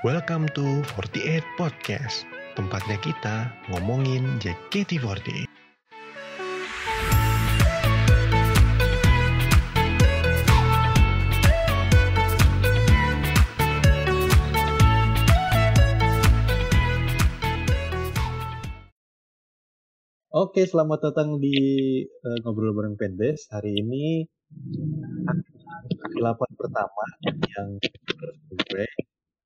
Welcome to 48 Podcast. Tempatnya kita ngomongin JKT48. Oke, selamat datang di uh, ngobrol bareng Pendes. Hari ini delapan pertama yang gue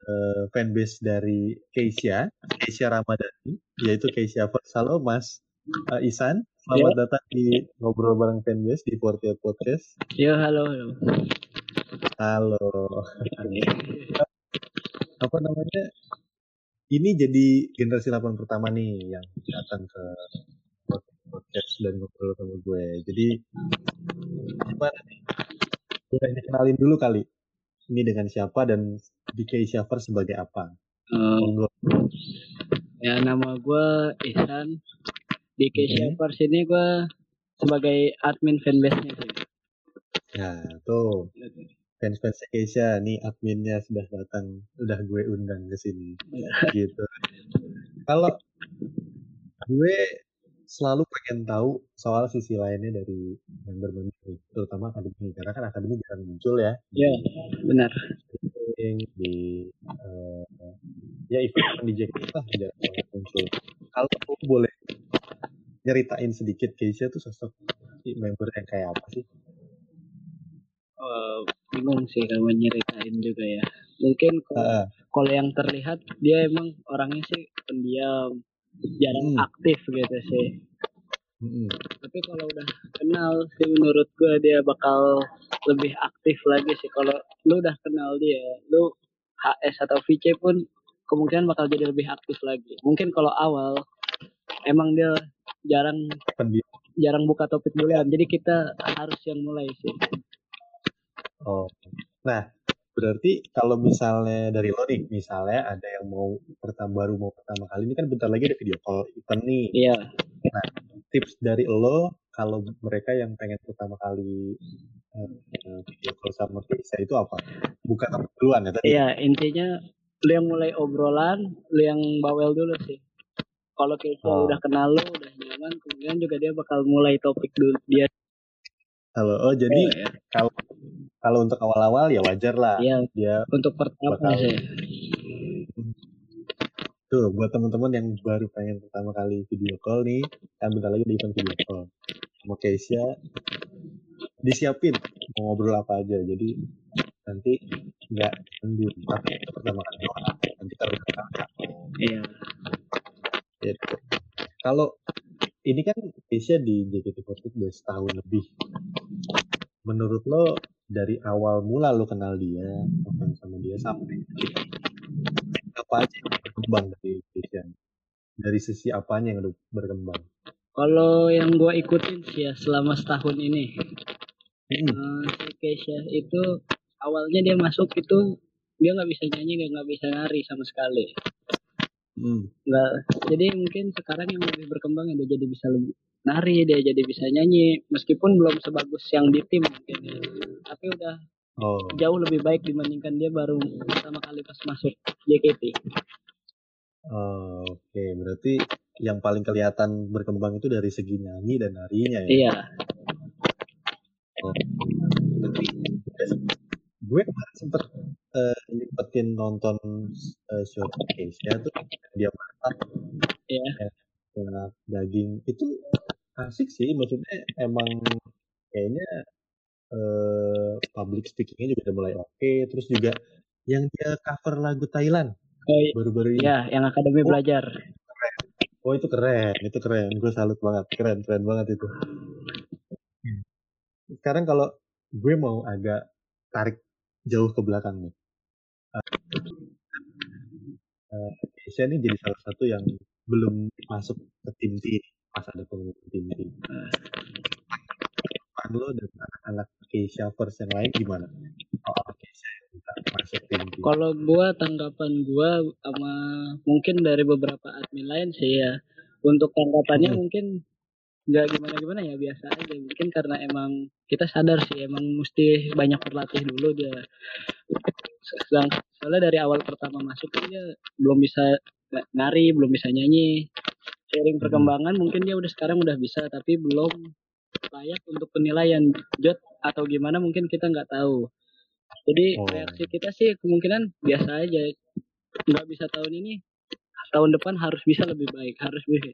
uh, fanbase dari Keisha, Keisha Ramadhani, yaitu Keisha First. Halo Mas uh, Isan, selamat Ya. datang di ngobrol bareng Fanbase di Fortier Podcast. Yo, halo, halo. Halo. Apa namanya? Ini jadi generasi 8 pertama nih yang datang ke podcast dan ngobrol sama gue. Jadi gimana nih? Boleh dikenalin dulu kali. Ini dengan siapa dan di Keisha First sebagai apa? Eh, Monggo. ya, nama gue Ihsan. Di Keisha Mhm. Pars ini gue sebagai admin fanbase-nya sih. Nah, tuh fans-fans Keisha nih adminnya sudah datang, udah gue undang ke sini. gitu. Kalau gue selalu pengen tahu soal sisi lainnya dari member-member terutama akademi karena kan akademi jarang muncul ya Ya, benar. di di eh, ya event di Jakarta jarang banget muncul. Kalau boleh nyeritain sedikit Keisha tuh sosok member yang kayak apa sih? Eh, bingung sih kalau nyeritain juga ya. Mungkin kalau, kalau yang terlihat dia emang orangnya sih pendiam, jarang Hmm. aktif gitu sih. mm-mm. Tapi kalau udah kenal sih menurut gue dia bakal lebih aktif lagi sih. Kalau lu udah kenal dia, lu HS atau VC pun kemungkinan bakal jadi lebih aktif lagi. Mungkin kalau awal emang dia jarang pendiam. jarang buka topik duluan. Jadi kita harus yang mulai sih. Oh, nah berarti kalau misalnya dari lo nih, misalnya ada yang mau pertama baru mau pertama kali ini kan bentar lagi ada video call event nih. Iya. Tips dari lo kalau mereka yang pengen pertama kali eh, eh, video call sama Keisha itu apa? Bukan apa duluan ya tadi? Iya, intinya lu yang mulai obrolan, lu yang bawel dulu sih. Kalau kita Oh. udah kenal lu, udah nyaman, kemudian juga dia bakal mulai topik dulu dia. Halo, oh jadi ya. kalau kalau untuk awal-awal ya wajar lah. Iya, Dia untuk pertama Bakal- sih. tuh buat teman-teman yang baru pengen pertama kali video call nih, kan bentar lagi ada event video call sama Keisha disiapin mau ngobrol apa aja jadi nanti nggak sendiri tapi pertama kali nanti kalau ya Iya. gitu. kalau ini kan Keisha di JKT48 udah setahun lebih menurut lo dari awal mula lo kenal dia ngefans sama dia sampai apa aja yang berkembang dari Keisha dari sisi apanya yang udah berkembang Kalau yang gua ikutin sih ya selama setahun ini, Hmm, eh, si Keisha itu awalnya dia masuk itu dia nggak bisa nyanyi nggak nggak bisa nari sama sekali. hmm, Nggak. Jadi mungkin sekarang yang lebih berkembang ya dia jadi bisa lebih nari, dia jadi bisa nyanyi meskipun belum sebagus yang di tim mungkin. Ya. Tapi udah oh jauh lebih baik dibandingkan dia baru pertama kali pas masuk JKT. Oh, Oke, berarti yang paling kelihatan berkembang itu dari segi nyanyi dan narinya ya. Iya. Berarti gue kemarin sempet nyempetin nonton eh, show Keisha tuh dia masak Iya. eh, daging itu asik sih, maksudnya emang kayaknya public speakingnya juga udah mulai oke, terus juga yang dia cover lagu Thailand Oh, baru-baru ini. iya, yang akademi Oh. belajar. Oh itu keren, itu keren. Gue salut banget, keren, keren banget itu. Sekarang kalau gue mau agak tarik jauh ke belakang nih. Uh, Keisha ini jadi salah satu yang belum masuk ke tim T pas ada pengumuman tim T. Lo dan anak-anak yang lain gimana? Yang tim T. Kalau gua tanggapan gua sama mungkin dari beberapa admin lain sih ya. Untuk tanggapannya Hmm. mungkin nggak gimana-gimana ya biasa aja. Mungkin karena emang kita sadar sih emang mesti banyak berlatih dulu dia. Sedang, soalnya dari awal pertama masuk dia belum bisa nari belum bisa nyanyi seiring Hmm. perkembangan mungkin dia udah sekarang udah bisa tapi belum layak untuk penilaian jod atau gimana mungkin kita nggak tahu jadi Oh. reaksi kita sih kemungkinan biasa aja nggak bisa tahun ini tahun depan harus bisa lebih baik harus bisa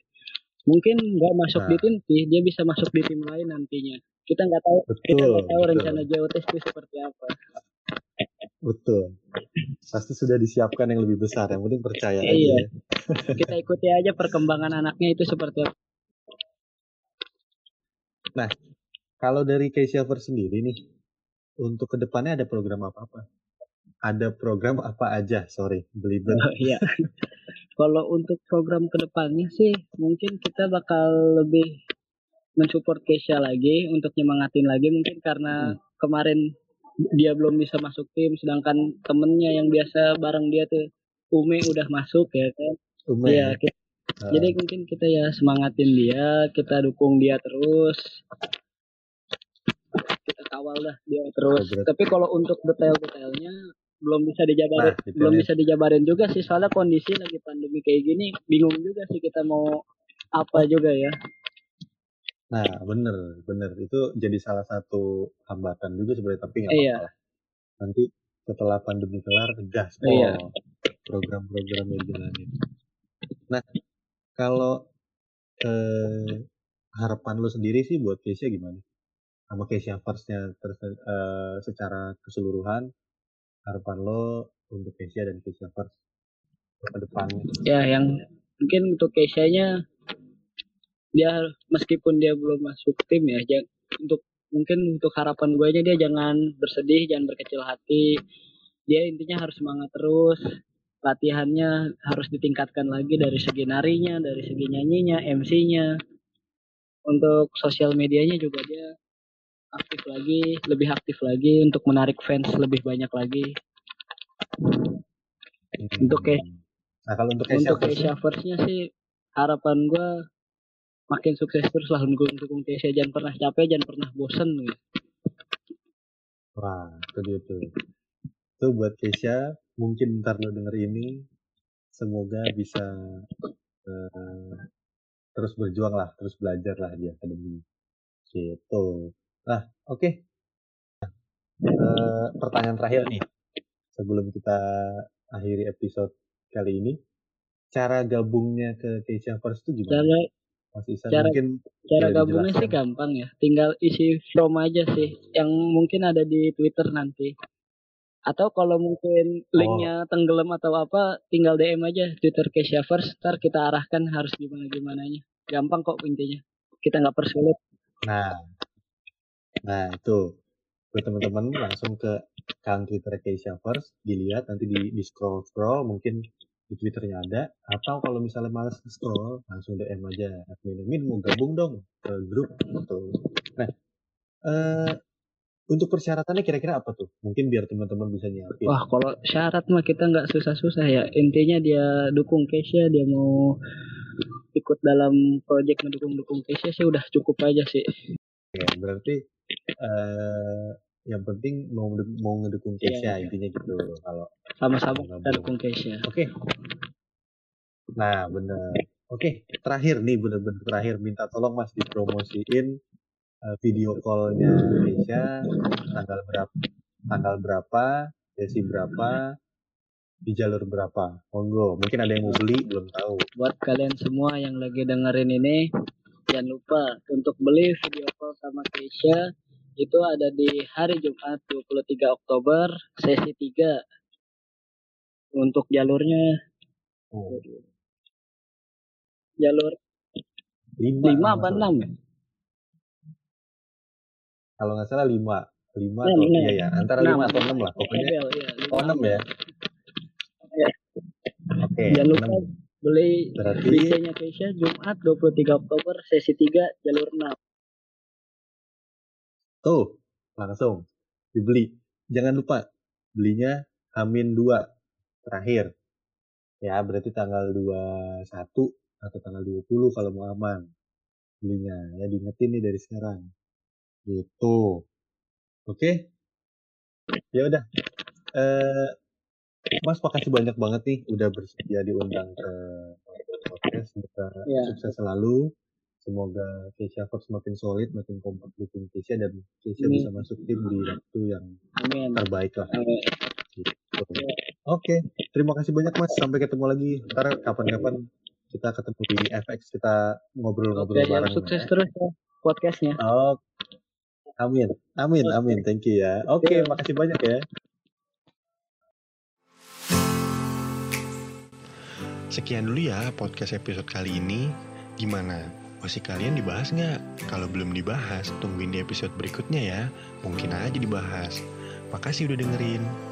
mungkin nggak masuk di Nah. tim sih dia bisa masuk di tim lain nantinya kita nggak tahu kita Betul, nggak tahu betul. rencana JOTS itu seperti apa Betul. Pasti sudah disiapkan yang lebih besar. Yang penting percaya aja. Iya. ya. kita ikuti aja perkembangan anaknya itu seperti apa Kalau dari K-Silver sendiri nih, untuk ke depannya ada program apa-apa? Ada program apa aja? Sorry, belibet. Oh, iya. Kalau untuk program ke depannya sih mungkin kita bakal lebih mensupport Kesha lagi untuk nyemangatin lagi mungkin karena kemarin dia belum bisa masuk tim sedangkan temennya yang biasa bareng dia tuh Ume udah masuk ya kan. Ume, ya? kita- Jadi mungkin kita ya semangatin dia, kita dukung dia terus. Kita kawal dah dia terus. Program. Tapi kalau untuk detail-detailnya belum bisa dijabarin, Nah, belum bisa dijabarin juga sih soalnya kondisi lagi pandemi kayak gini, bingung juga sih kita mau apa juga ya. Nah, bener, bener. Itu jadi salah satu hambatan juga sebenarnya, tapi nggak Iya. apa-apa. Nanti setelah pandemi kelar, gas. Iya. program-program yang jalanin. Nah, kalau eh, harapan lo sendiri sih buat Keisha gimana? Sama Keisha First-nya eh, secara keseluruhan, harapan lo untuk Keisha dan Keisha First ke depannya. Ya yang mungkin untuk Kesha-nya dia meskipun dia belum masuk tim ya, jang- untuk mungkin untuk harapan gue nya dia jangan bersedih, jangan berkecil hati. Dia intinya harus semangat terus. Latihannya harus ditingkatkan lagi dari segi narinya, dari segi nyanyinya, MC-nya. Untuk sosial medianya juga dia aktif lagi, lebih aktif lagi untuk menarik fans lebih banyak lagi. Untuk Keisha- Hmm. Nah, kalau untuk Keisha untuk Kesha First-nya sih harapan gue makin sukses terus lah dukung dukung Kesha jangan pernah capek jangan pernah bosen gitu. Wah, itu dia tuh. Itu buat Keisha, mungkin ntar lo denger ini, semoga bisa eh, terus berjuang lah, terus belajar lah di akademi. Gitu. Nah, oke. Eh, pertanyaan terakhir nih, sebelum kita akhiri episode kali ini, cara gabungnya ke Keisha First itu gimana? cara Mas Isan cara- mungkin cara gabungnya sih gampang ya tinggal isi from aja sih yang mungkin ada di Twitter nanti atau kalau mungkin linknya tenggelam atau apa tinggal DM aja Twitter Kesha First. Ntar kita arahkan harus gimana gimananya gampang kok intinya. Kita nggak persulit. Nah, nah itu. Buat teman-teman langsung ke account Twitter Keisha First, dilihat nanti di, di scroll scroll mungkin di Twitternya ada, atau kalau misalnya males scroll langsung DM aja admin admin. Mau gabung dong ke grup gitu. Nah, eh, untuk persyaratannya kira-kira apa tuh? Mungkin biar teman-teman bisa nyiapin. Wah, kalau syarat mah kita nggak susah-susah ya. Intinya dia dukung Kesha, dia mau ikut dalam proyek ngedukung-dukung Kesha sih udah cukup aja sih. Ya, berarti eh, yang penting mau mau ngedukung Iya, Keisha iya. intinya gitu kalau Sama-sama kita dukung Kesha. Oke. Nah, bener. Oke, terakhir nih bener-bener terakhir minta tolong Mas dipromosiin eh, video call-nya Indonesia tanggal berapa tanggal berapa, sesi berapa, di jalur berapa. Monggo, mungkin ada yang mau beli belum tahu. Buat kalian semua yang lagi dengerin ini, jangan lupa untuk beli video call sama Kesha itu ada di hari Jumat 23 Oktober sesi 3 untuk jalurnya Oh, jalur lima, 5 kalau apa nggak salah. 6 ya? Kalau nggak salah lima, lima Enam, atau enam. iya ya, antara Enam. lima atau enam lah. Pokoknya Iya, iya, lima. oh, enam ya. Iya. Oke, Jangan lupa enam. beli Berarti VC-nya Kesha Jumat 23 Oktober sesi 3 jalur 6. Tuh, langsung dibeli. Jangan lupa belinya Hamin 2 terakhir. Ya, berarti tanggal 21 atau tanggal 20 kalau mau aman belinya. Ya, diingetin nih dari sekarang. Gitu. Oke? Ya udah. Eh Mas makasih banyak banget nih udah bersedia diundang ke podcast. Semoga Ya. sukses selalu. Semoga Keisha Forbes makin solid, makin kompak dukung Keisha dan Keisha Amin. bisa masuk tim di waktu yang Amin. terbaik lah. Amin. Gitu. Oke, terima kasih banyak Mas. Sampai ketemu lagi. Ntar kapan-kapan kita ketemu di FX kita Oke, ngobrol-ngobrol bareng. sukses ya. terus ya podcastnya. Oh, amin, amin, amin. Thank you ya. Oke, Iya. makasih banyak ya. Sekian dulu ya podcast episode kali ini. Gimana? Masih kalian dibahas nggak? Kalau belum dibahas, tungguin di episode berikutnya ya. Mungkin aja dibahas. Makasih udah dengerin.